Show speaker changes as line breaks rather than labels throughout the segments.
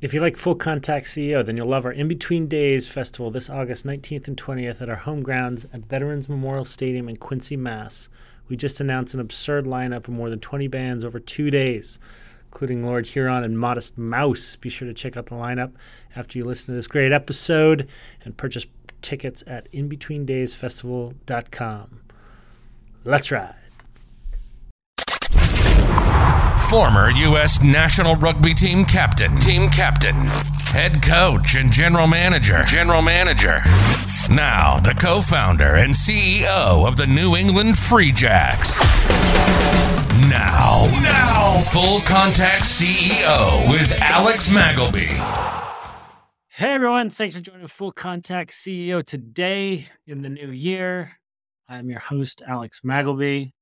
If you like Full Contact CEO, then you'll love our In Between Days festival this August 19th and 20th at our home grounds at Veterans Memorial Stadium in Quincy, Mass. We just announced an absurd lineup of more than 20 bands over two days, including Lord Huron and Modest Mouse. Be sure to check out the lineup after you listen to this great episode and purchase tickets at InBetweenDaysFestival.com. Let's ride.
Former U.S. national rugby team captain,
Team captain,
head coach, and general manager.
general manager,
Now, the co founder and CEO of the New England Free Jacks. Now, now, full contact CEO with Alex Magleby.
Hey everyone, thanks for joining Full Contact CEO today in the new year. I'm your host, Alex Magleby,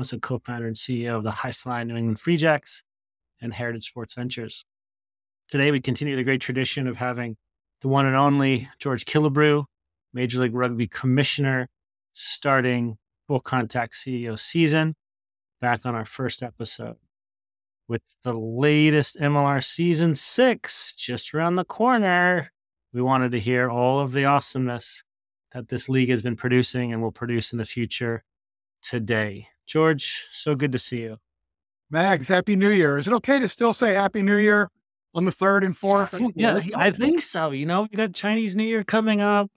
also co founder and CEO of the High Fly New England Free Jacks and Heritage Sports Ventures. Today, we continue the great tradition of having the one and only George Killebrew, Major League Rugby Commissioner, starting Full Contact CEO season, back on our first episode with the latest MLR season six just around the corner. We wanted to hear all of the awesomeness that this league has been producing and will produce in the future today. George, so good to see you.
Max, Happy New Year. Is it okay to still say Happy New Year on the third and fourth?
Yeah, I think so. You know, we got Chinese New Year coming up.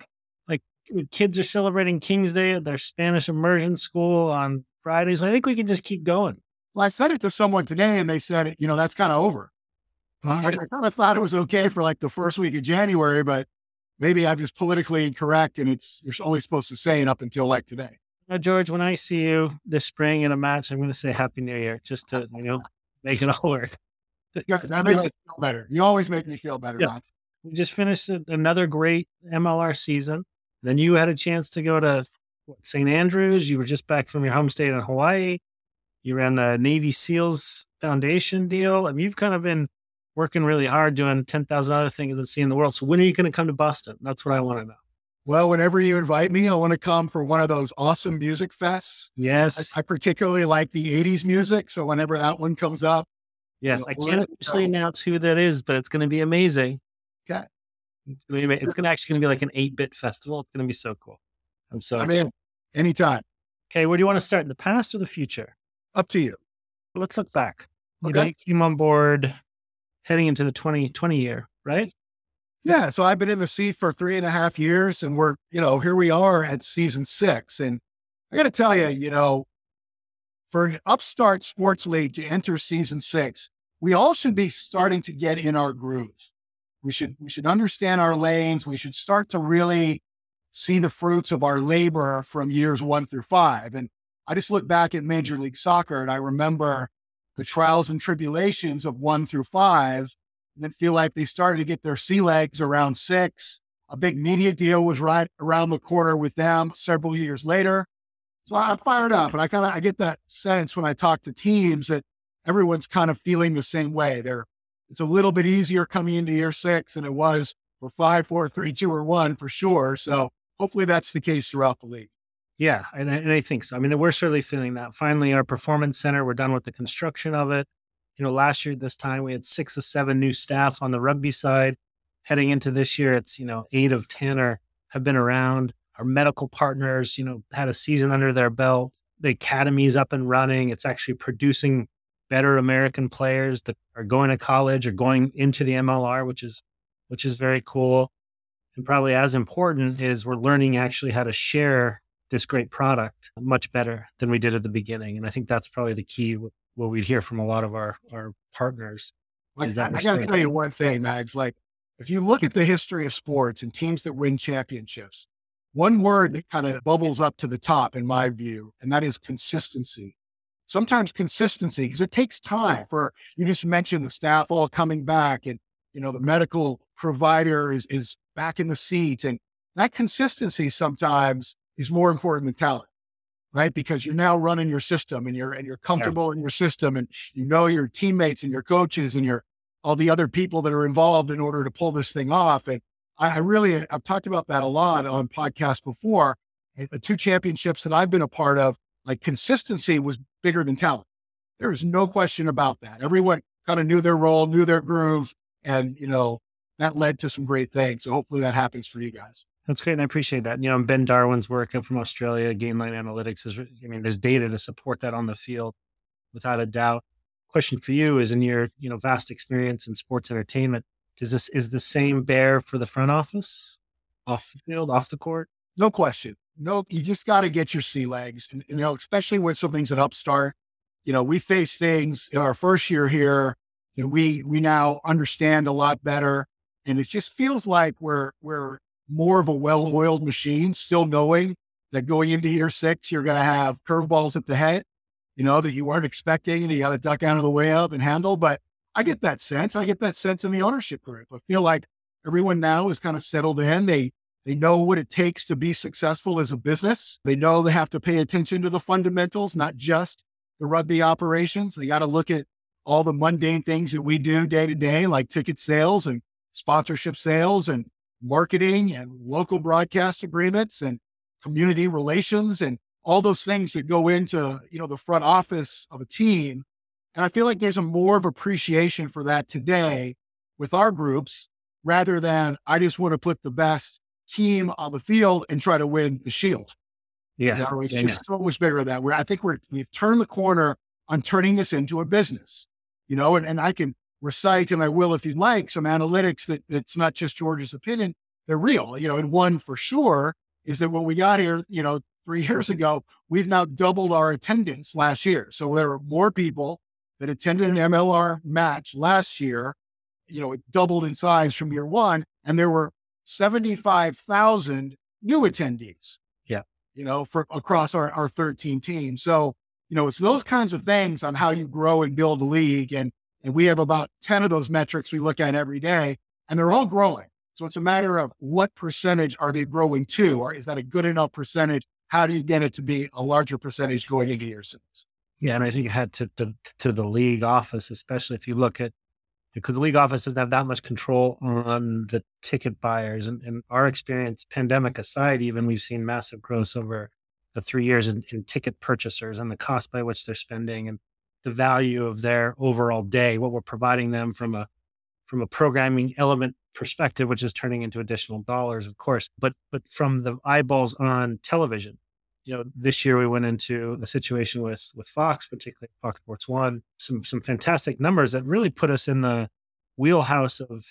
Like kids are celebrating King's Day at their Spanish immersion school on Fridays. I think we can just keep going.
Well, I said it to someone today and they said, you know, that's kind of over. I kind of thought it was okay for like the first week of January, but maybe I'm just politically incorrect and it's, you're only supposed to say it up until like today.
Now, George, when I see you this spring in a match, I'm going to say Happy New Year just to, you know, make it all work.
Yeah, that makes me feel better. You always make me feel better.
Yeah.
Matt.
We just finished another great MLR season. Then you had a chance to go to what, St. Andrews. You were just back from your home state in Hawaii. You ran the Navy SEALs Foundation deal. I mean, you've kind of been working really hard doing 10,000 other things and seeing the world. So when are you going to come to Boston? That's what I want to know.
Well, whenever you invite me, I want to come for one of those awesome music fests.
Yes.
I, I particularly like the 80s music. So whenever that one comes up,
yes.
you
I can't officially announce who that is, but it's going to be amazing.
Okay.
It's going to be, it's going to actually going to be like an 8 bit festival. It's going to be so cool. I'm so
I'm
excited.
in anytime.
Okay. Where do you want to start? In the past or the future?
Up to you.
Let's look back. You know,
Okay.
you came on board heading into the 2020 year, right?
Yeah. So I've been in the seat for three and a half years and we're, you know, here we are at season six. And I got to tell you, you know, for an upstart sports league to enter season six, we all should be starting to get in our grooves. We should, we should understand our lanes. We should start to really see the fruits of our labor from years one through five. And I just look back at Major League Soccer and I remember the trials and tribulations of one through five and then feel like they started to get their sea legs around six. A big media deal was right around the corner with them several years later. So I'm fired up, and I kind of I get that sense when I talk to teams that everyone's kind of feeling the same way. They're it's a little bit easier coming into year six than it was for five, four, three, two, or one for sure. So hopefully that's the case throughout the league.
Yeah, and I, and I think so. I mean, we're certainly feeling that. Finally, our performance center, we're done with the construction of it. You know, last year this time, we had six or seven new staffs on the rugby side. Heading into this year, it's, you know, eight of 10 are, have been around. Our medical partners, you know, had a season under their belt. The academy's up and running. It's actually producing better American players that are going to college or going into the MLR, which is, which is very cool. And probably as important is we're learning actually how to share this great product much better than we did at the beginning. And I think that's probably the key, wh- what we'd hear from a lot of our, our partners.
Like,
Is that
I, I got to tell you one thing, Mags. Like, if you look at the history of sports and teams that win championships, one word that kind of bubbles up to the top, in my view, and that is consistency. Sometimes consistency, because it takes time for you just mentioned the staff all coming back and, you know, the medical provider is, is back in the seat. And that consistency sometimes is more important than talent, right? Because you're now running your system and you're, and you're comfortable in your system and you know your teammates and your coaches and your, all the other people that are involved in order to pull this thing off. And I, I really, I've talked about that a lot on podcasts before. The two championships that I've been a part of, like consistency was bigger than talent. There is no question about that. Everyone kind of knew their role, knew their groove, And, you know, that led to some great things. So hopefully that happens for you guys.
That's great. And I appreciate that. You know, Ben Darwin's work from Australia, Gainline Analytics is, I mean, there's data to support that on the field without a doubt. Question for you is in your, you know, vast experience in sports entertainment, does this, is the same bear for the front office off the field, off the court?
No question. No, you just got to get your sea legs. And, you know, especially when something's an upstart. You know, we face things in our first year here. and we we now understand a lot better, and it just feels like we're we're more of a well-oiled machine. Still knowing that going into year six, you're going to have curveballs at the head, you know, that you weren't expecting, and you got to duck out of the way up and handle. But I get that sense. I get that sense in the ownership group. I feel like everyone now is kind of settled in. They they know what it takes to be successful as a business. They know they have to pay attention to the fundamentals, not just the rugby operations. They got to look at all the mundane things that we do day to day, like ticket sales and sponsorship sales and marketing and local broadcast agreements and community relations and all those things that go into, you know, the front office of a team. And I feel like there's a more of appreciation for that today with our groups rather than I just want to put the best team on the field and try to win the shield.
Yeah.
Know, it's
yeah,
just
yeah.
so much bigger than that. Where I think we're we've turned the corner on turning this into a business. You know, and, and I can recite and I will if you'd like some analytics that that's not just George's opinion, they're real. You know, and one for sure is that when we got here, you know, three years ago, we've now doubled our attendance last year. So there are more people that attended an MLR match last year. You know, it doubled in size from year one, and there were 75,000 new attendees.
Yeah.
You know, for across our, our 13 teams. So, you know, it's those kinds of things on how you grow and build a league. And and we have about 10 of those metrics we look at every day, and they're all growing. So it's a matter of what percentage are they growing to, or is that a good enough percentage? How do you get it to be a larger percentage going into your six?
Yeah, and I think you had to, to to the league office, especially if you look at because the league office doesn't have that much control on the ticket buyers. And in our experience, pandemic aside, even we've seen massive growth over the three years in, in ticket purchasers and the cost by which they're spending and the value of their overall day, what we're providing them from a from a programming element perspective, which is turning into additional dollars, of course, but but from the eyeballs on television. You know, this year we went into a situation with with Fox, particularly Fox Sports One, some some fantastic numbers that really put us in the wheelhouse of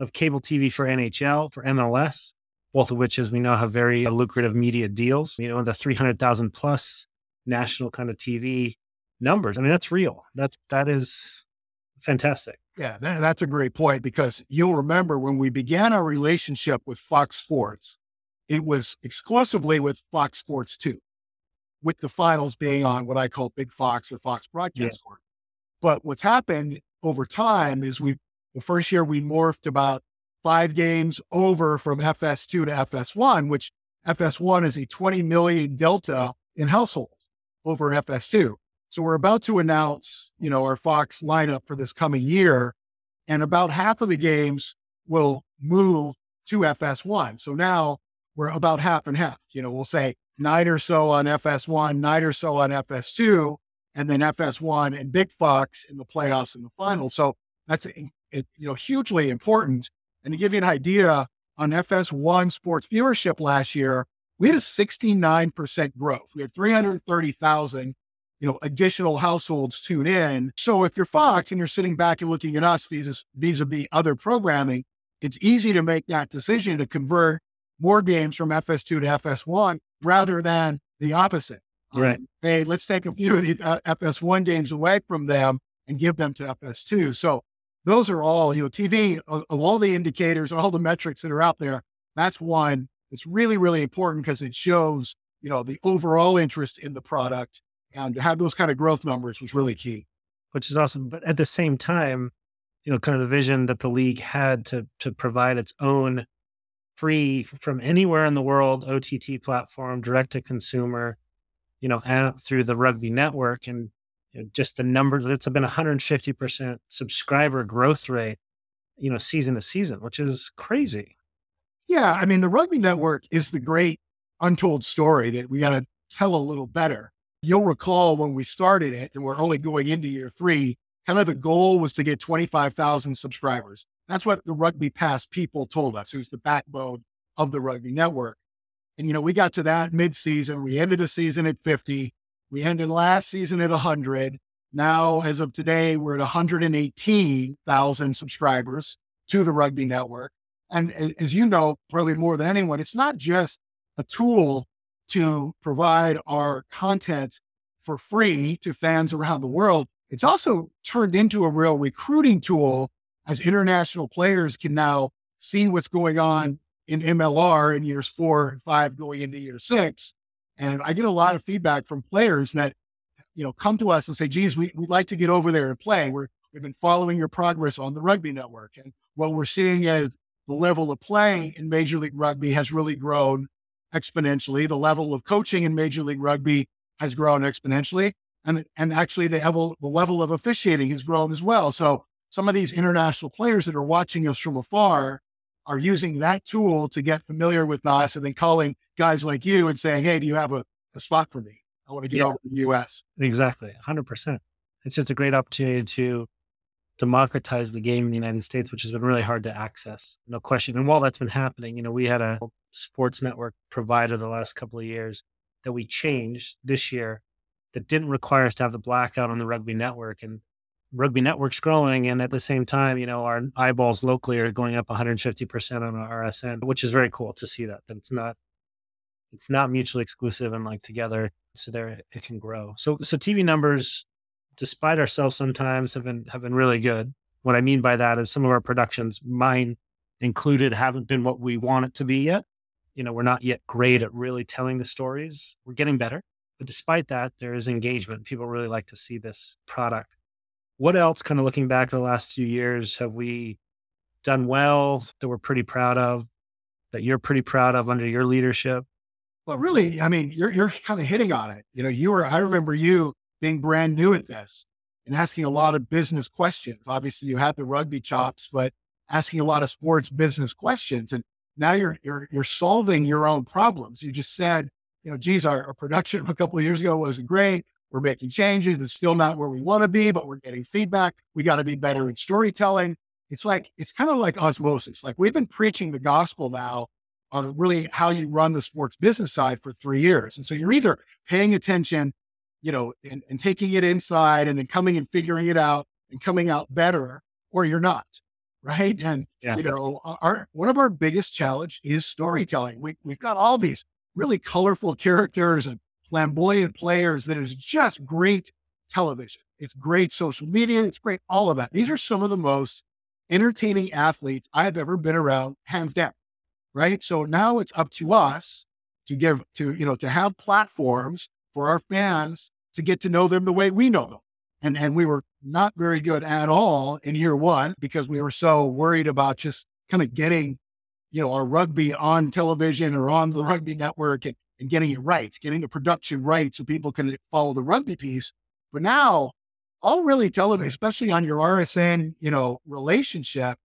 of cable TV for NHL, for MLS, both of which, as we know, have very lucrative media deals. You know, the three hundred thousand plus national kind of TV numbers. I mean, that's real. That that is fantastic.
Yeah, that, that's a great point because you'll remember when we began our relationship with Fox Sports, it was exclusively with Fox Sports 2, with the finals being on what I call Big Fox or Fox Broadcast yeah. But what's happened over time is we, the first year we morphed about five games over from FS2 to FS1, which FS1 is a 20 million delta in households over FS2. So we're about to announce, you know, our Fox lineup for this coming year, and about half of the games will move to FS1. So now we're about half and half. You know, we'll say nine or so on FS1, nine or so on FS2, and then FS1 and Big Fox in the playoffs and the finals. So that's it, you know hugely important. And to give you an idea, on FS1 sports viewership last year, we had a 69% growth. We had 330,000 you know, additional households tune in. So if you're Fox and you're sitting back and looking at us vis a vis other programming, it's easy to make that decision to convert more games from FS2 to FS1 rather than the opposite.
Right.
Um, hey, let's take a few of the uh, FS1 games away from them and give them to FS2. So those are all, you know, TV of, of all the indicators and all the metrics that are out there. That's one that's really, really important because it shows, you know, the overall interest in the product and to have those kind of growth numbers was really key.
Which is awesome. But at the same time, you know, kind of the vision that the league had to to provide its own free from anywhere in the world OTT platform, direct to consumer, you know, and through the rugby network and you know, just the numbers. It's been 150 percent subscriber growth rate, you know, season to season, which is crazy.
Yeah, I mean, the rugby network is the great untold story that we got to tell a little better. You'll recall when we started it, and we're only going into year three, kind of the mm-hmm. goal was to get 25,000 subscribers. That's what the Rugby Pass people told us, who's the backbone of the Rugby Network. And, you know, we got to that mid-season. We ended the season at 50. We ended last season at 100. Now, as of today, we're at 118,000 subscribers to the Rugby Network. And as you know, probably more than anyone, it's not just a tool to provide our content for free to fans around the world. It's also turned into a real recruiting tool as international players can now see what's going on in MLR in years four and five going into year six. And I get a lot of feedback from players that, you know, come to us and say, geez, we, we'd like to get over there and play. We're, we've been following your progress on the rugby network. And what we're seeing is the level of play in Major League Rugby has really grown exponentially. The level of coaching in Major League Rugby has grown exponentially. And, and actually, the level, the level of officiating has grown as well. So, some of these international players that are watching us from afar are using that tool to get familiar with us and then calling guys like you and saying, Hey, do you have a, a spot for me? I want to get yeah. over to the US.
Exactly. 100%. It's just a great opportunity to democratize the game in the United States, which has been really hard to access. No question. And while that's been happening, you know, we had a sports network provider the last couple of years that we changed this year that didn't require us to have the blackout on the rugby network. And rugby network's growing. And at the same time, you know, our eyeballs locally are going up 150% on our RSN, which is very cool to see that, that it's not, it's not mutually exclusive and like together. So there it can grow. So, so TV numbers despite ourselves sometimes have been have been really good. What I mean by that is some of our productions, mine included, haven't been what we want it to be yet. You know, we're not yet great at really telling the stories. We're getting better. But despite that, there is engagement. People really like to see this product. What else, kind of looking back the last few years, have we done well that we're pretty proud of, that you're pretty proud of under your leadership?
Well, really, I mean, you're you're kind of hitting on it. You know, you were I remember you being brand new at this and asking a mm-hmm. lot of business questions. Obviously, you had the rugby chops, but asking a lot of sports business questions. And now you're you're you're solving your own problems. You just said, you know, geez, our, our production a couple of years ago wasn't great. We're making changes. It's still not where we want to be, but we're getting feedback. We got to be better in storytelling. It's like it's kind of like osmosis. Like we've been preaching the gospel now on really how you run the sports business side for three years. And so you're either paying attention you know, and, and taking it inside and then coming and figuring it out and coming out better, or you're not. Right. And, yeah. you know, our, one of our biggest challenge is storytelling. We, we've got all these really colorful characters and flamboyant players that is just great television. It's great social media. It's great, all of that. These are some of the most entertaining athletes I've ever been around, hands down. Right. So now it's up to us to give to, you know, to have platforms for our fans to get to know them the way we know them. And, and we were not very good at all in year one because we were so worried about just kind of getting, you know, our rugby on television or on the rugby network and, and getting it right, getting the production right so people can follow the rugby piece. But now all really television, especially on your RSN, you know, relationship,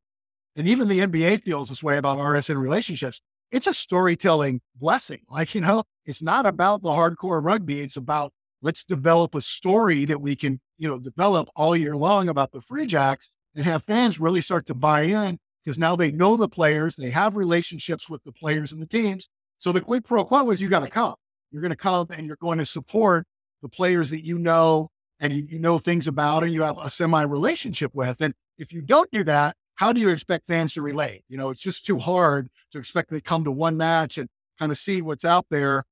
and even the NBA feels this way about RSN relationships it's a storytelling blessing. Like, you know, it's not about the hardcore rugby. It's about let's develop a story that we can, you know, develop all year long about the Free Jacks and have fans really start to buy in because now they know the players, they have relationships with the players and the teams. So the quid pro quo is you got to come. You're going to come and you're going to support the players that you know and you, you know things about and you have a semi relationship with. And if you don't do that, how do you expect fans to relate? You know, it's just too hard to expect they come to one match and kind of see what's out there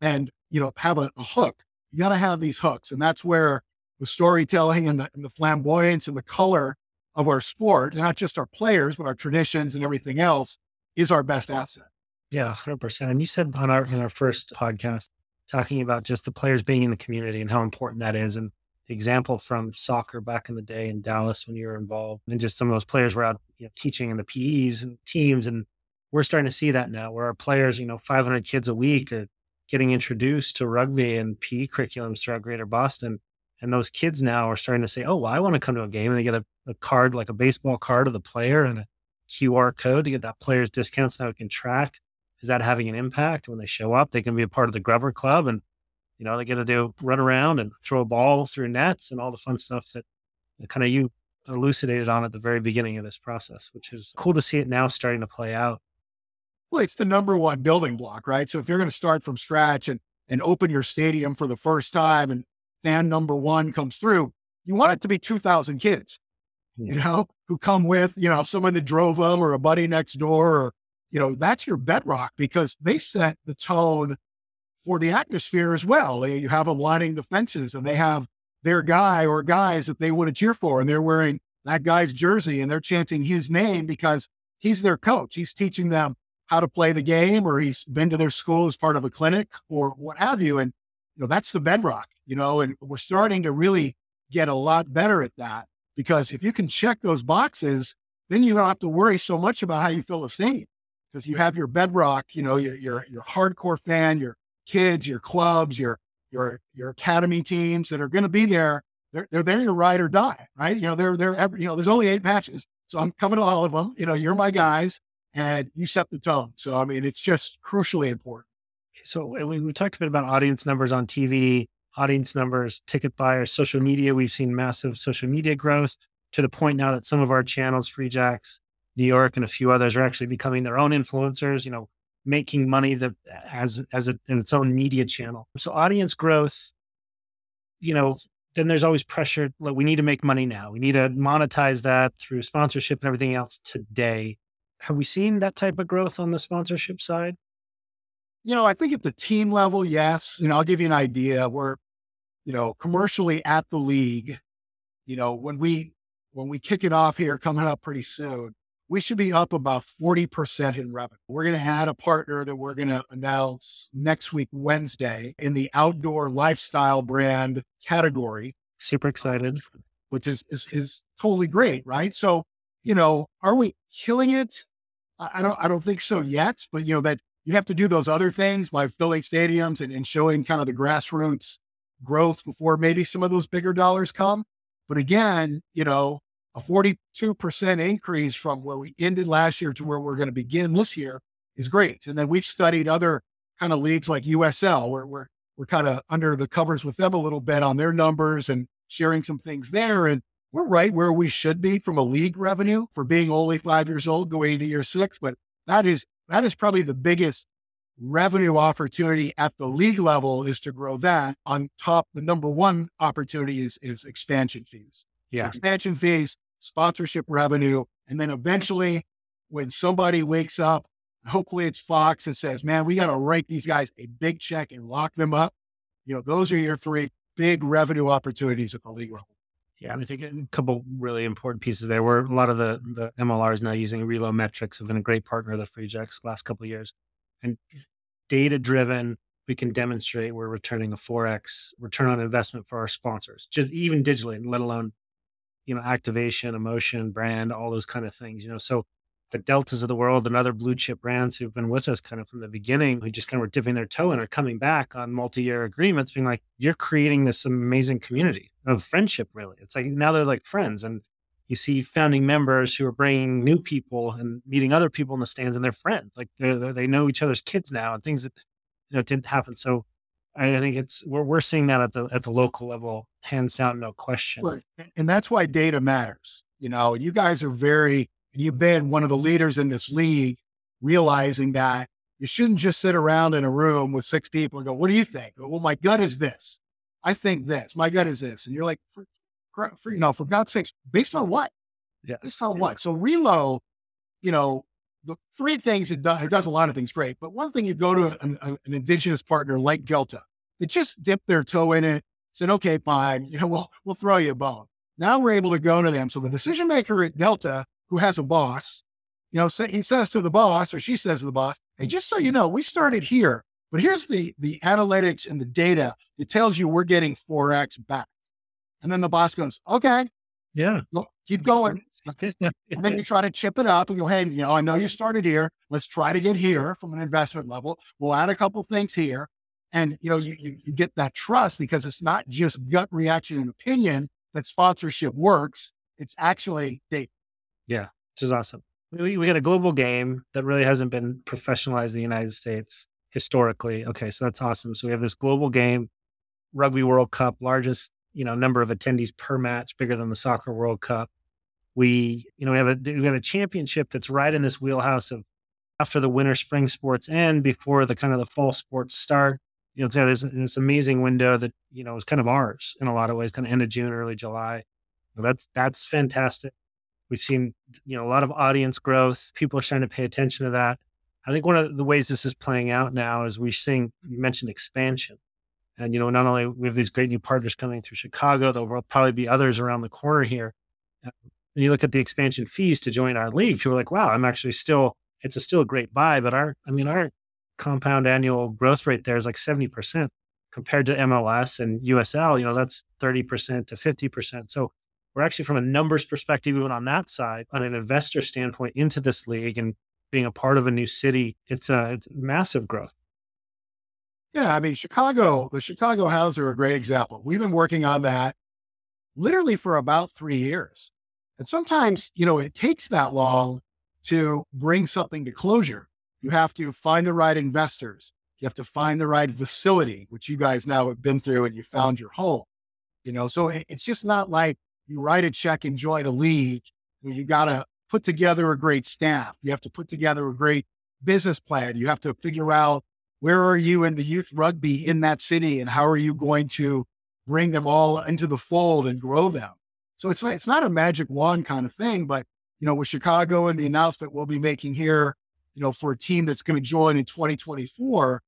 and, you know, have a, a hook. You got to have these hooks. And that's where the storytelling and the, and the flamboyance and the color of our sport, not just our players, but our traditions and everything else is our best asset.
Yeah, 100%. And you said on our, in our first podcast, talking about just the players being in the community and how important that is. And example from soccer back in the day in Dallas when you were involved, and just some of those players were out you know, teaching in the PEs and teams, and we're starting to see that now, where our players, you know, 500 kids a week are getting introduced to rugby and PE curriculums throughout Greater Boston, and those kids now are starting to say, "Oh, well, I want to come to a game," and they get a, a card like a baseball card of the player and a QR code to get that player's discounts. Now we can track is that having an impact when they show up? They can be a part of the Grubber Club and you know, they get to do run around and throw a ball through nets and all the fun stuff that kind of you elucidated on at the very beginning of this process, which is cool to see it now starting to play out.
Well, it's the number one building block, right? So if you're going to start from scratch and and open your stadium for the first time and fan number one comes through, you want it to be 2,000 kids, you know, who come with, you know, someone that drove them or a buddy next door or, you know, that's your bedrock because they set the tone for the atmosphere as well. You have them lining the fences and they have their guy or guys that they want to cheer for and they're wearing that guy's jersey and they're chanting his name because he's their coach. He's teaching them how to play the game or he's been to their school as part of a clinic or what have you. And, you know, that's the bedrock, you know, and we're starting to really get a lot better at that because if you can check those boxes, then you don't have to worry so much about how you fill a stadium because you have your bedrock, you know, your, your, your hardcore fan, your kids, your clubs, your, your, your academy teams that are going to be there. They're, they're there to ride or die, right? You know, they're, they're, every, you know, there's only eight matches. So I'm coming to all of them. You know, you're my guys and you set the tone. So, I mean, it's just crucially important.
So we, we talked a bit about audience numbers on TV, audience numbers, ticket buyers, social media. We've seen massive social media growth to the point now that some of our channels, Free Jacks, New York, and a few others are actually becoming their own influencers, you know, making money that as, as a, in its own media channel. So audience growth, you know, then there's always pressure. Like we need to make money now. We need to monetize that through sponsorship and everything else today have we seen that type of growth on the sponsorship side?
You know, I think at the team level, yes. You know, I'll give you an idea. We're, you know, commercially at the league, you know, when we when we kick it off here coming up pretty soon, we should be up about 40% in revenue. We're going to add a partner that we're going to announce next week, Wednesday, in the outdoor lifestyle brand category.
Super uh, excited.
Which is, is, is totally great, right? So, you know, are we killing it? I don't I don't think so yet, but you know that you have to do those other things by filling stadiums and, and showing kind of the grassroots growth before maybe some of those bigger dollars come. But again, you know, a 42% increase from where we ended last year to where we're going to begin this year is great. And then we've studied other kind of leagues like USL, where we're we're kind of under the covers with them a little bit on their numbers and sharing some things there. And we're right where we should be from a league revenue for being only five years old going into year six. But that is that is probably the biggest revenue opportunity at the league level is to grow that. On top, the number one opportunity is is expansion fees.
Yeah,
so expansion fees, sponsorship revenue, and then eventually, when somebody wakes up, hopefully it's Fox and says, "Man, we got to write these guys a big check and lock them up." You know, those are your three big revenue opportunities at the league level.
Yeah, I think a couple really important pieces there were a lot of the the MLRs now using Relo Metrics have been a great partner of the Free Jacks last couple of years, and data driven. We can demonstrate we're returning a 4X return on investment for our sponsors, just even digitally, let alone you know activation, emotion, brand, all those kind of things. You know, so the Deltas of the world and other blue chip brands who've been with us kind of from the beginning, who just kind of were dipping their toe in, are coming back on multi year agreements, being like, you're creating this amazing community of friendship, really. It's like now they're like friends. And you see founding members who are bringing new people and meeting other people in the stands and they're friends. Like they know each other's kids now and things that, you know, didn't happen. So I think it's, we're, we're seeing that at the, at the local level, hands down, no question.
Right. And that's why data matters. You know, you guys are very, you've been one of the leaders in this league, realizing that you shouldn't just sit around in a room with six people and go, What do you think? Oh, well, my gut is this. I think this. My gut is this. And you're like, for, for you know, for God's sakes, based on what?
Yeah.
Based on what? So Relo, you know, three things it does, it does a lot of things great. But one thing you go to an, an indigenous partner like Delta, they just dip their toe in it, said, okay, fine, you know, we'll, we'll throw you a bone. Now we're able to go to them. So the decision maker at Delta who has a boss, you know, he says to the boss or she says to the boss, hey, just so you know, we started here, but here's the, the analytics and the data that tells you we're getting 4X back. And then the boss goes, okay.
Yeah.
keep going. and then you try to chip it up and go, hey, you know, I know you started here. Let's try to get here from an investment level. We'll add a couple things here. And, you know, you, you, you get that trust because it's not just gut reaction and opinion that sponsorship works. It's actually data.
Yeah, which is awesome. We, we got a global game that really hasn't been professionalized in the United States historically. Okay, so that's awesome. So we have this global game, Rugby World Cup, largest you know number of attendees per match, bigger than the Soccer World Cup. We, you know, we have a we have a championship that's right in this wheelhouse of after the winter spring sports end, before the kind of the fall sports start. You know, there's this amazing window that you know is kind of ours in a lot of ways, kind of end of June, early July. that's that's fantastic. We've seen you know a lot of audience growth. People are starting to pay attention to that. I think one of the ways this is playing out now is we're seeing you mentioned expansion. And you know, not only we have these great new partners coming through Chicago, there will probably be others around the corner here. Uh, and you look at the expansion fees to join our league, you're like, wow, I'm actually still it's a still a great buy, but our I mean our compound annual growth rate there is like 70% compared to MLS and USL, you know, that's 30% to 50%. So we're actually from a numbers perspective, even on that side, on an investor standpoint into this league and being a part of a new city, it's a it's massive growth.
Yeah, I mean, Chicago, the Chicago Hounds are a great example. We've been working on that literally for about three years. And sometimes, you know, it takes that long to bring something to closure. You have to find the right investors. You have to find the right facility, which you guys now have been through and you found your home. You know, so it's just not like you write a check and join a league. You got to put together a great staff. You have to put together a great business plan. You have to figure out where are you in the youth rugby in that city and how are you going to bring them all into the fold and grow them. So it's it's not a magic wand kind of thing, but you know, with Chicago and the announcement we'll be making here, you know, for a team that's going to join in 2024,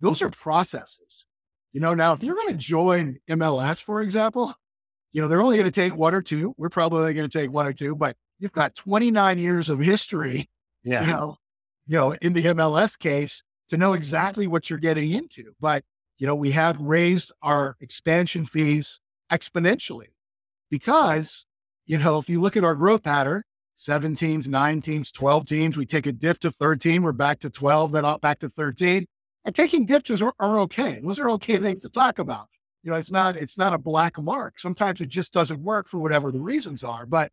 those are processes. You know, now if you're going to join MLS, for example, you know, they're only going to take one or two. We're probably going to take one or two, but you've got 29 years of history, yeah. you know, you know, in the MLS case to know exactly what you're getting into. But, you know, we have raised our expansion fees exponentially because, you know, if you look at our growth pattern, seven teams, nine teams, 12 teams, we take a dip to 13, we're back to 12, then back to 13. And taking dips are, are okay. Those are okay things to talk about. You know, it's not, it's not a black mark. Sometimes it just doesn't work for whatever the reasons are. But,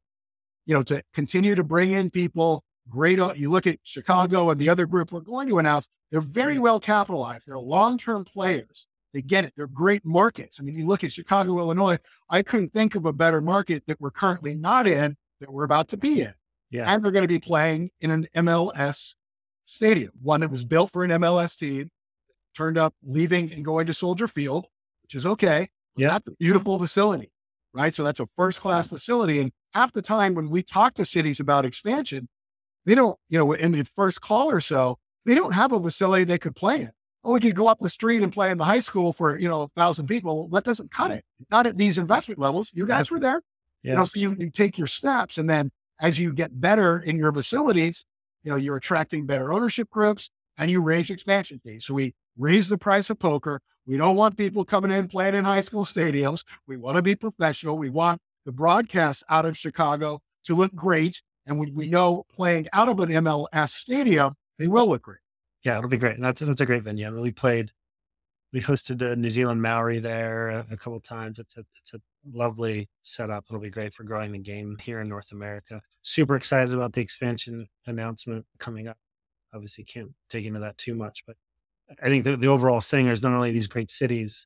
you know, to continue to bring in people, great. You look at Chicago and the other group we're going to announce, they're very well capitalized. They're long term players. They get it. They're great markets. I mean, you look at Chicago, Illinois, I couldn't think of a better market that we're currently not in that we're about to be in. Yeah. And they're going to be playing in an MLS stadium, one that was built for an MLS team, turned up leaving and going to Soldier Field, which is okay. Yeah. That's a beautiful facility, right? So that's a first class facility. And half the time when we talk to cities about expansion, they don't, you know, in the first call or so, they don't have a facility they could play in. Oh, we could go up the street and play in the high school for, you know, a thousand people. That doesn't cut it. Not at these investment levels. You guys were there. Yeah. You know, so you, you take your steps and then as you get better in your facilities, you know, you're attracting better ownership groups and you raise expansion fees. So we raise the price of poker. We don't want people coming in playing in high school stadiums. We want to be professional. We want the broadcasts out of Chicago to look great. And we, we know playing out of an MLS stadium, they will look great.
Yeah, it'll be great. And that's, that's a great venue. I mean, we played, we hosted a New Zealand Maori there a, a couple times. It's a, it's a lovely setup. It'll be great for growing the game here in North America. Super excited about the expansion announcement coming up. Obviously, can't dig into that too much, but I think the, the overall thing is not only these great cities,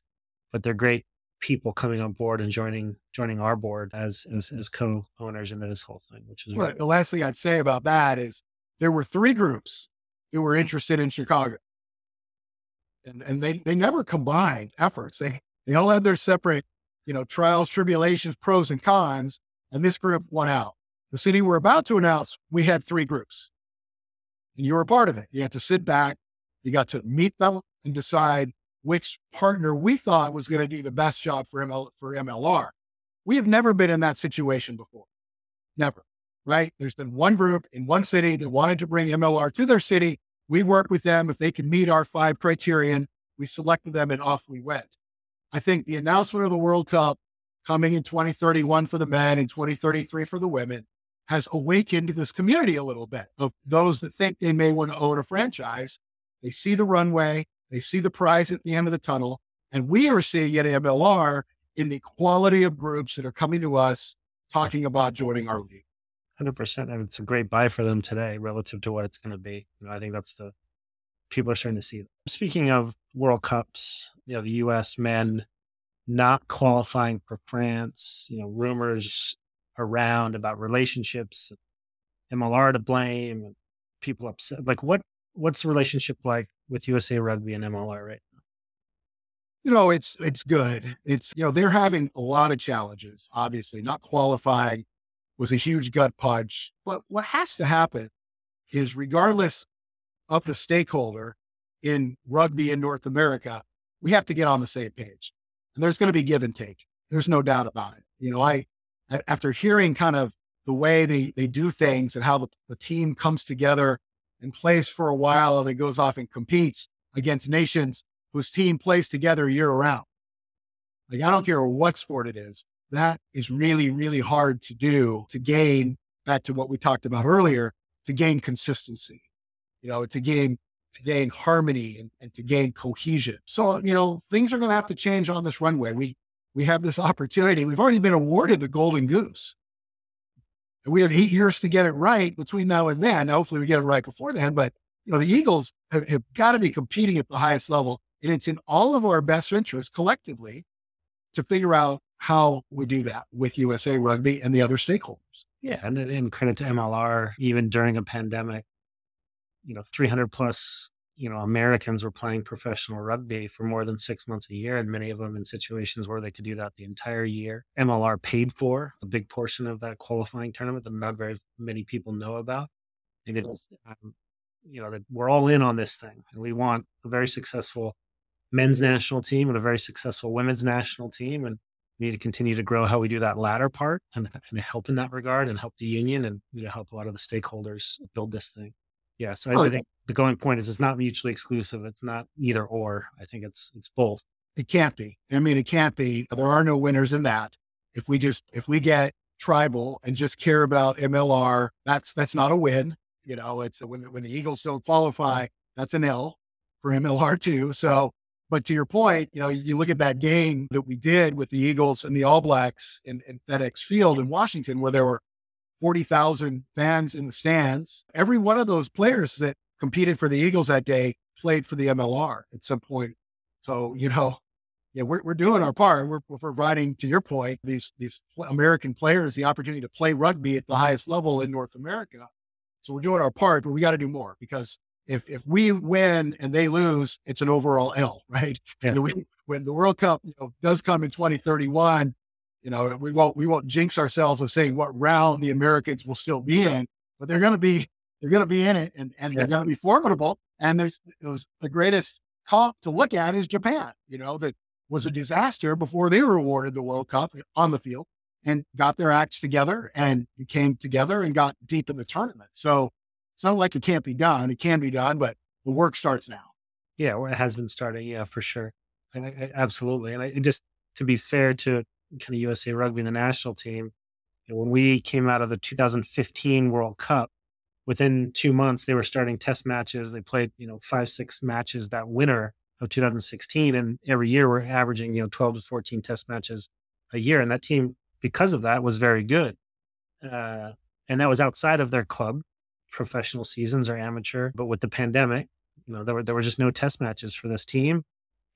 but they're great people coming on board and joining joining our board as as, as co-owners into this whole thing, which is
well, the last thing I'd say about that is there were three groups who were interested in Chicago. And and they they never combined efforts. They they all had their separate, you know, trials, tribulations, pros and cons, and this group won out. The city we're about to announce, we had three groups. And you were a part of it. You had to sit back, you got to meet them and decide which partner we thought was going to do the best job for ML for MLR. We have never been in that situation before. Never. Right? There's been one group in one city that wanted to bring MLR to their city. We worked with them. If they could meet our five criterion, we selected them and off we went. I think the announcement of the World Cup coming in 2031 for the men and 2033 for the women has awakened this community a little bit of those that think they may want to own a franchise. They see the runway, they see the prize at the end of the tunnel. And we are seeing at MLR in the quality of groups that are coming to us talking about joining our league.
100%. And it's a great buy for them today relative to what it's going to be. You know, I think that's the people are starting to see. Speaking of World Cups, you know, the U.S. men not qualifying for France, you know, rumors around about relationships, MLR to blame, people upset. Like what what's the relationship like with USA Rugby and MLR right now?
You know, it's it's good. It's you know they're having a lot of challenges. Obviously, not qualifying was a huge gut punch. But what has to happen is, regardless of the stakeholder in rugby in North America, we have to get on the same page. And there's going to be give and take. There's no doubt about it. You know, I after hearing kind of the way they they do things and how the, the team comes together and plays for a while and then goes off and competes against nations whose team plays together year round. Like, I don't care what sport it is, that is really, really hard to do to gain back to what we talked about earlier, to gain consistency, you know, to gain to gain harmony and, and to gain cohesion. So, you know, things are going to have to change on this runway. We we have this opportunity. We've already been awarded the golden goose. We have eight years to get it right between now and then. Hopefully we get it right before then. But you know, the Eagles have, have got to be competing at the highest level. And it's in all of our best interests collectively to figure out how we do that with USA Rugby and the other stakeholders.
Yeah. And, and credit to MLR, even during a pandemic, you know, 300 plus you know, Americans were playing professional rugby for more than six months a year, and many of them in situations where they could do that the entire year. MLR paid for a big portion of that qualifying tournament that not very many people know about. And it is, um, you know, that we're all in on this thing, and we want a very successful men's national team and a very successful women's national team, and we need to continue to grow how we do that latter part and, and help in that regard, and help the union, and you know, help a lot of the stakeholders build this thing. Yeah. So I, oh, think the going point is it's not mutually exclusive. It's not either or. I think it's it's both.
It can't be. I mean, it can't be. There are no winners in that. If we just if we get tribal and just care about MLR, that's that's not a win. You know, it's when when the Eagles don't qualify, that's an L for MLR too. So, but to your point, you know, you look at that game that we did with the Eagles and the All Blacks in, in FedEx Field in Washington, where there were 40,000 fans in the stands. Every one of those players that competed for the Eagles that day played for the MLR at some point. So, you know, yeah, we're, we're doing our part. We're, we're providing, to your point, these, these American players the opportunity to play rugby at the highest level in North America. So we're doing our part, but we got to do more because if, if we win and they lose, it's an overall L, right? Yeah. We, when the World Cup you know, does come in 2031, you know, we won't we won't jinx ourselves of saying what round the Americans will still be in, but they're going to be they're going to be in it, and and they're going to be formidable. And there's it was the greatest comp to look at is Japan. You know that was a mm-hmm. disaster before they were awarded the World Cup on the field and got their acts together and came together and got deep in the tournament. So it's not like it can't be done. It can be done, but the work starts now.
Yeah, well, it has been starting. Yeah, for sure. I, I, absolutely. And I, just to be fair to kind of USA Rugby, and the national team. And when we came out of the 2015 World Cup, within two months they were starting test matches. They played, you know, five, six matches that winter of 2016, and every year we're averaging, you know, 12 to 14 test matches a year. And that team, because of that, was very good. Uh, and that was outside of their club professional seasons or amateur. But with the pandemic, you know, there were there were just no test matches for this team.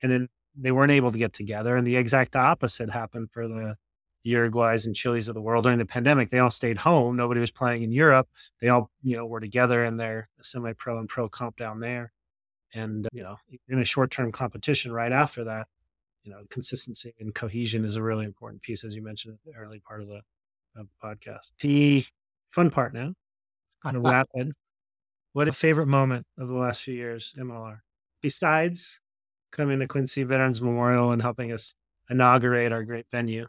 And then they weren't able to get together. And the exact opposite happened for the, the Uruguays and Chiles of the world during the pandemic. They all stayed home. Nobody was playing in Europe. They all, you know, were together in their semi pro and pro comp down there. And, you know, in a short term competition right after that, you know, consistency and cohesion is a really important piece, as you mentioned at the early part of the, of the podcast. The fun part now, kind of rapid. What a favorite moment of the last few years, MLR? Besides coming to Quincy Veterans Memorial and helping us inaugurate our great venue?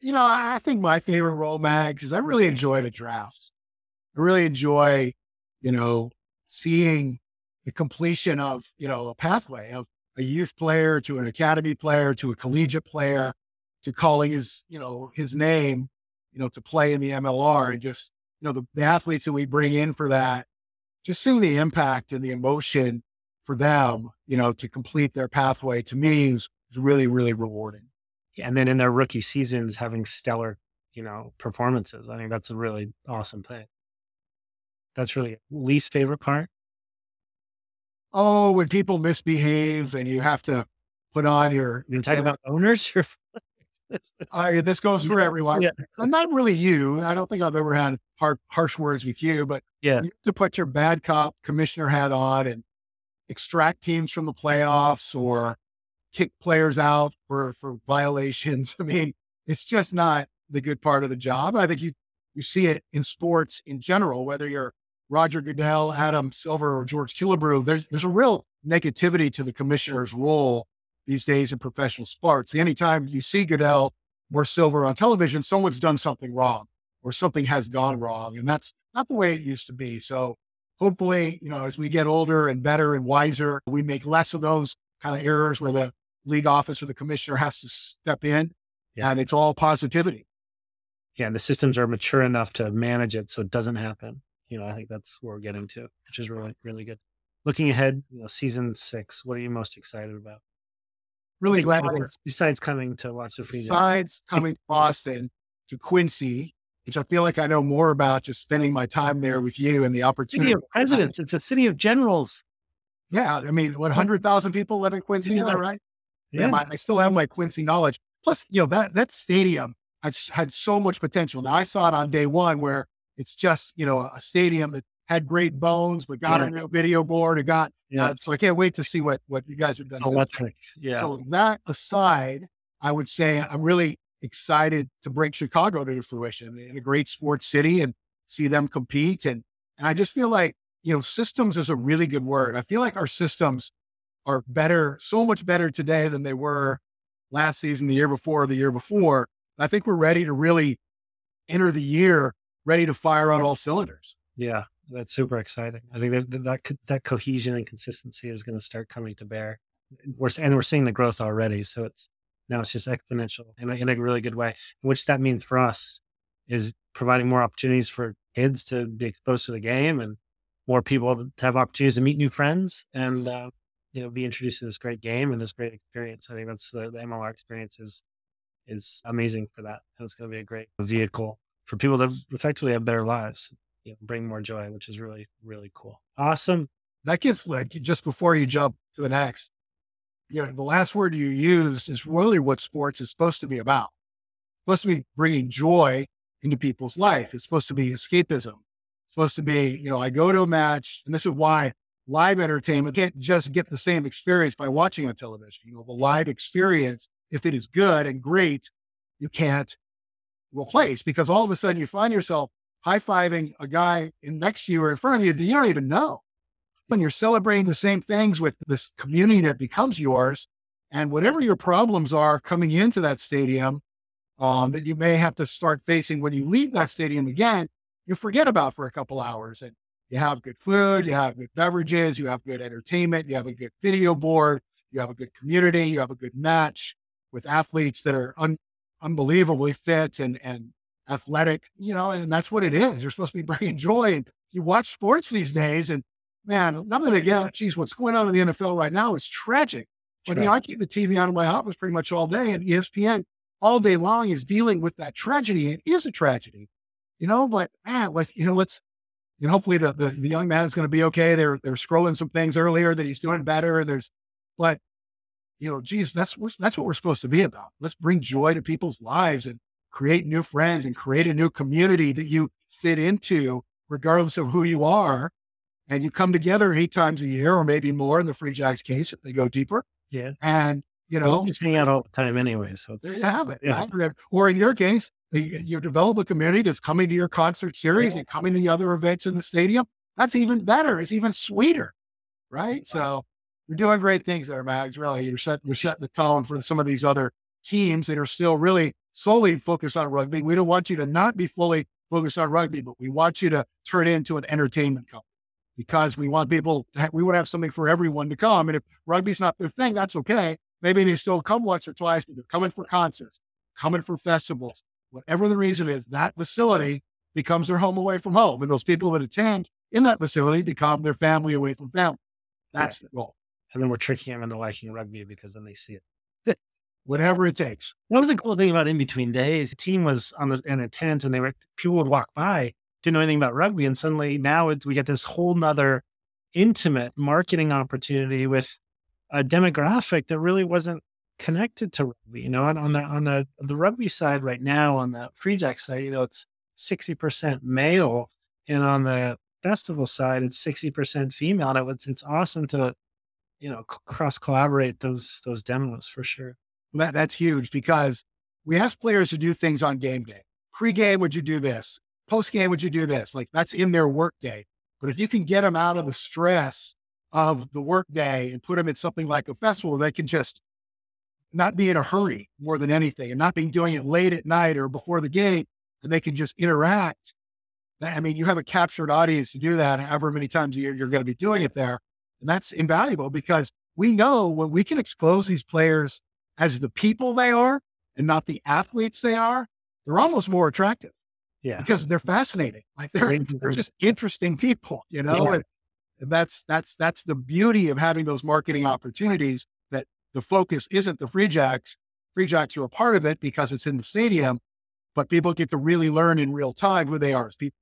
You know, I think my favorite role, Mags, is I really enjoy the drafts. I really enjoy, you know, seeing the completion of, you know, a pathway of a youth player to an academy player to a collegiate player to calling his, you know, his name, you know, to play in the MLR and just, you know, the, the athletes that we bring in for that, just seeing the impact and the emotion for them, you know, to complete their pathway to me is, is really, really rewarding.
Yeah, and then in their rookie seasons, having stellar, you know, performances. I think that's a really awesome thing. That's really least favorite part.
Oh, when people misbehave and you have to put on your.
You talking about owners?
Uh, this goes for everyone.
Yeah.
And not really you. I don't think I've ever had har- harsh words with you, but
Yeah.
you have to put your bad cop commissioner hat on and extract teams from the playoffs or kick players out for, for violations. I mean, it's just not the good part of the job. I think you, you see it in sports in general, whether you're Roger Goodell, Adam Silver, or George Killebrew, there's, there's a real negativity to the commissioner's role these days in professional sports. Anytime you see Goodell or Silver on television, someone's done something wrong or something has gone wrong. And that's not the way it used to be. So hopefully, you know, as we get older and better and wiser, we make less of those kind of errors where the league office or the commissioner has to step in
Yeah.
and it's all positivity.
Yeah. And the systems are mature enough to manage it so it doesn't happen. You know, I think that's where we're getting to, which is really, really good. Looking ahead, you know, season six, what are you most excited about?
Really glad
Besides- Besides coming to watch the free
besides coming to Boston to Quincy, which I feel like I know more about just spending my time there with you and the
city
opportunity.
of presidents, it's a city of generals.
Yeah. I mean, what, 100,000 people live in Quincy? Is
Yeah.
that right?
Yeah.
Yeah, my, I still have my Quincy knowledge. Plus, you know that that stadium has had so much potential. Now I saw it on day one where it's just you know a stadium that had great bones, but got
Yeah.
a new video board. It got
Yeah.
uh, so I can't wait to see what what you guys have done.
Electric. Yeah.
So that aside, I would say I'm really excited to bring Chicago to fruition in a great sports city and see them compete. And and I just feel like you know systems is a really good word. I feel like our systems are better, so much better today than they were last season, the year before, the year before. I think we're ready to really enter the year ready to fire on all cylinders.
Yeah, that's super exciting. I think that that that, that cohesion and consistency is going to start coming to bear. We're and we're seeing the growth already, so it's now it's just exponential in a, in a really good way. Which that means for us is providing more opportunities for kids to be exposed to the game and more people to have opportunities to meet new friends and uh, you know be introduced to this great game and this great experience. I think that's the, the MLR experience is is amazing for that, and it's going to be a great vehicle for people to effectively have better lives you know, bring more joy, which is really, really cool. Awesome.
that gets like just before you jump to the next, you know, the last word you used is really what sports is supposed to be about. It's supposed to be bringing joy into people's life. It's supposed to be escapism. It's supposed to be, you know, I go to a match, and this is why live entertainment can't just get the same experience by watching on television. You know, the live experience, if it is good and great, you can't replace because all of a sudden you find yourself high fiving a guy in next to you or in front of you that you don't even know. When you're celebrating the same things with this community that becomes yours, and whatever your problems are coming into that stadium um, that you may have to start facing when you leave that stadium again, you forget about for a couple hours. And you have good food, you have good beverages, you have good entertainment, you have a good video board, you have a good community, you have a good match with athletes that are un- unbelievably fit and, and athletic, you know, and that's what it is. You're supposed to be bringing joy. And you watch sports these days, and man, nothing again. Geez, what's going on in the NFL right now is tragic. But you know, I keep the TV out of my office pretty much all day, and ESPN all day long is dealing with that tragedy. It is a tragedy, you know. But man, like you know, let's you know, hopefully the the, the young man is going to be okay. They're they're scrolling some things earlier that he's doing better, and there's, but you know, geez, that's that's what we're supposed to be about. Let's bring joy to people's lives and create new friends and create a new community that you fit into, regardless of who you are. And you come together eight times a year, or maybe more in the Free Jacks case if they go deeper.
Yeah.
And you know,
just hang out all the time anyway. So
there
it's,
you have it.
Yeah.
right? Or in your case, you, develop a community that's coming to your concert series and coming to the other events in the stadium. That's even better. It's even sweeter, right? So you're doing great things there, Mags. Really, you're set, you're setting the tone for some of these other teams that are still really solely focused on rugby. We don't want you to not be fully focused on rugby, but we want you to turn into an entertainment company because we want people. To have, we want to have something for everyone to come. And if rugby's not their thing, that's okay. Maybe they still come once or twice, but they're coming for concerts, coming for festivals, whatever the reason is. That facility becomes their home away from home, and those people that attend in that facility become their family away from family. That's the goal.
and then we're tricking them into liking rugby because then they see it.
Whatever it takes.
That was the cool thing about in between days. The team was on the in a tent and they were people would walk by, didn't know anything about rugby. And suddenly now we get this whole nother intimate marketing opportunity with a demographic that really wasn't connected to rugby. You know, on, on the on the the rugby side right now, on the Free Jack side, you know, it's sixty percent male, and on the festival side, it's sixty percent female. And it's it's awesome to, you know, cross collaborate those those demos for sure.
That that's huge because we ask players to do things on game day. Pre-game, would you do this? Post game, would you do this? Like that's in their workday. But if you can get them out of the stress of the workday and put them in something like a festival, they can just not be in a hurry more than anything and not be doing it late at night or before the game and they can just interact. I mean, you have a captured audience to do that however many times a year you're going to be doing it there. And that's invaluable because we know when we can expose these players as the people they are and not the athletes they are, they're almost more attractive.
Yeah.
Because they're fascinating. Like they're, they're just interesting people, you know?
Yeah.
And, and that's that's that's the beauty of having those marketing opportunities that the focus isn't the free jacks. Free jacks are a part of it because it's in the stadium, but people get to really learn in real time who they are as people.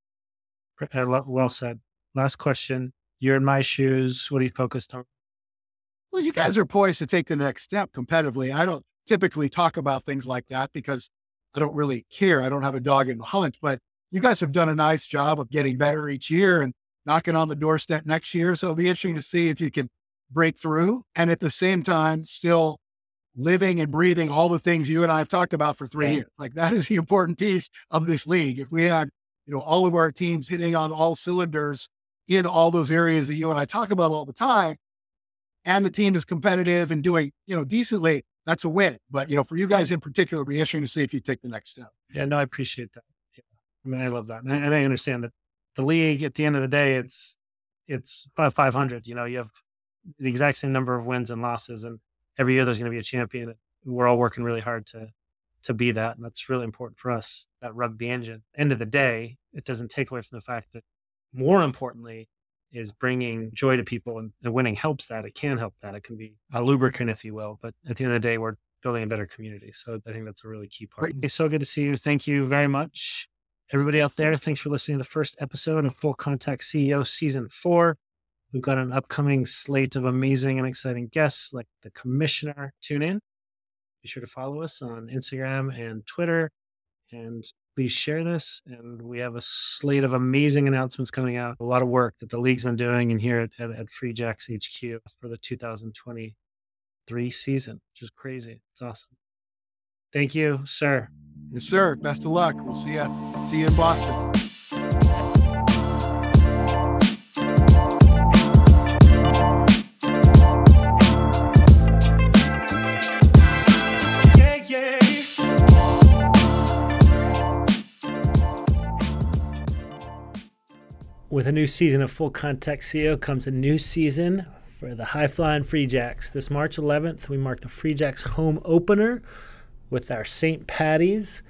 Uh, Well said. Last question. You're in my shoes. What are you focused on?
Well, you guys are poised to take the next step competitively. I don't typically talk about things like that because I don't really care. I don't have a dog in the hunt, but you guys have done a nice job of getting better each year and knocking on the doorstep next year. So it'll be interesting to see if you can break through and at the same time still living and breathing all the things you and I have talked about for three
Yeah.
years. Like that is the important piece of this league. If we had, you know, all of our teams hitting on all cylinders in all those areas that you and I talk about all the time, and the team is competitive and doing, you know, decently, that's a win. But, you know, for you guys in particular, it'll be interesting to see if you take the next step.
Yeah, no, I appreciate that. Yeah. I mean, I love that. And I, and I understand that the league at the end of the day, it's, it's about 500. You know, you have the exact same number of wins and losses, and every year there's going to be a champion. We're all working really hard to, to be that. And that's really important for us, that rugby engine. End of the day, it doesn't take away from the fact that more importantly, is bringing joy to people and, and winning helps that. It can help that. It can be a lubricant, if you will. But at the end of the day, we're building a better community. So I think that's a really key part.
Great.
It's so good to see you. Thank you very much. Everybody out there, thanks for listening to the first episode of Full Contact CEO Season 4. We've got an upcoming slate of amazing and exciting guests like the commissioner. Tune in. Be sure to follow us on Instagram and Twitter. And please share this. And we have a slate of amazing announcements coming out. A lot of work that the league's been doing and here at, at, Free Jacks HQ for the 2023 season, which is crazy. It's awesome. Thank you, sir.
Yes, sir. Best of luck. We'll see you. See you in Boston.
With a new season of Full Contact CEO comes a new season for the High Flying Free Jacks. This March 11th, we mark the Free Jacks home opener with our St. Patty's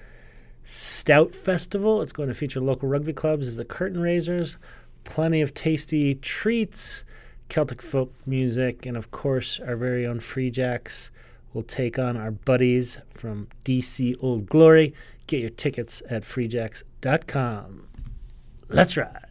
Stout Festival. It's going to feature local rugby clubs as the curtain raisers, plenty of tasty treats, Celtic folk music, and of course, our very own Free Jacks will take on our buddies from DC Old Glory. Get your tickets at freejacks.com. Let's ride.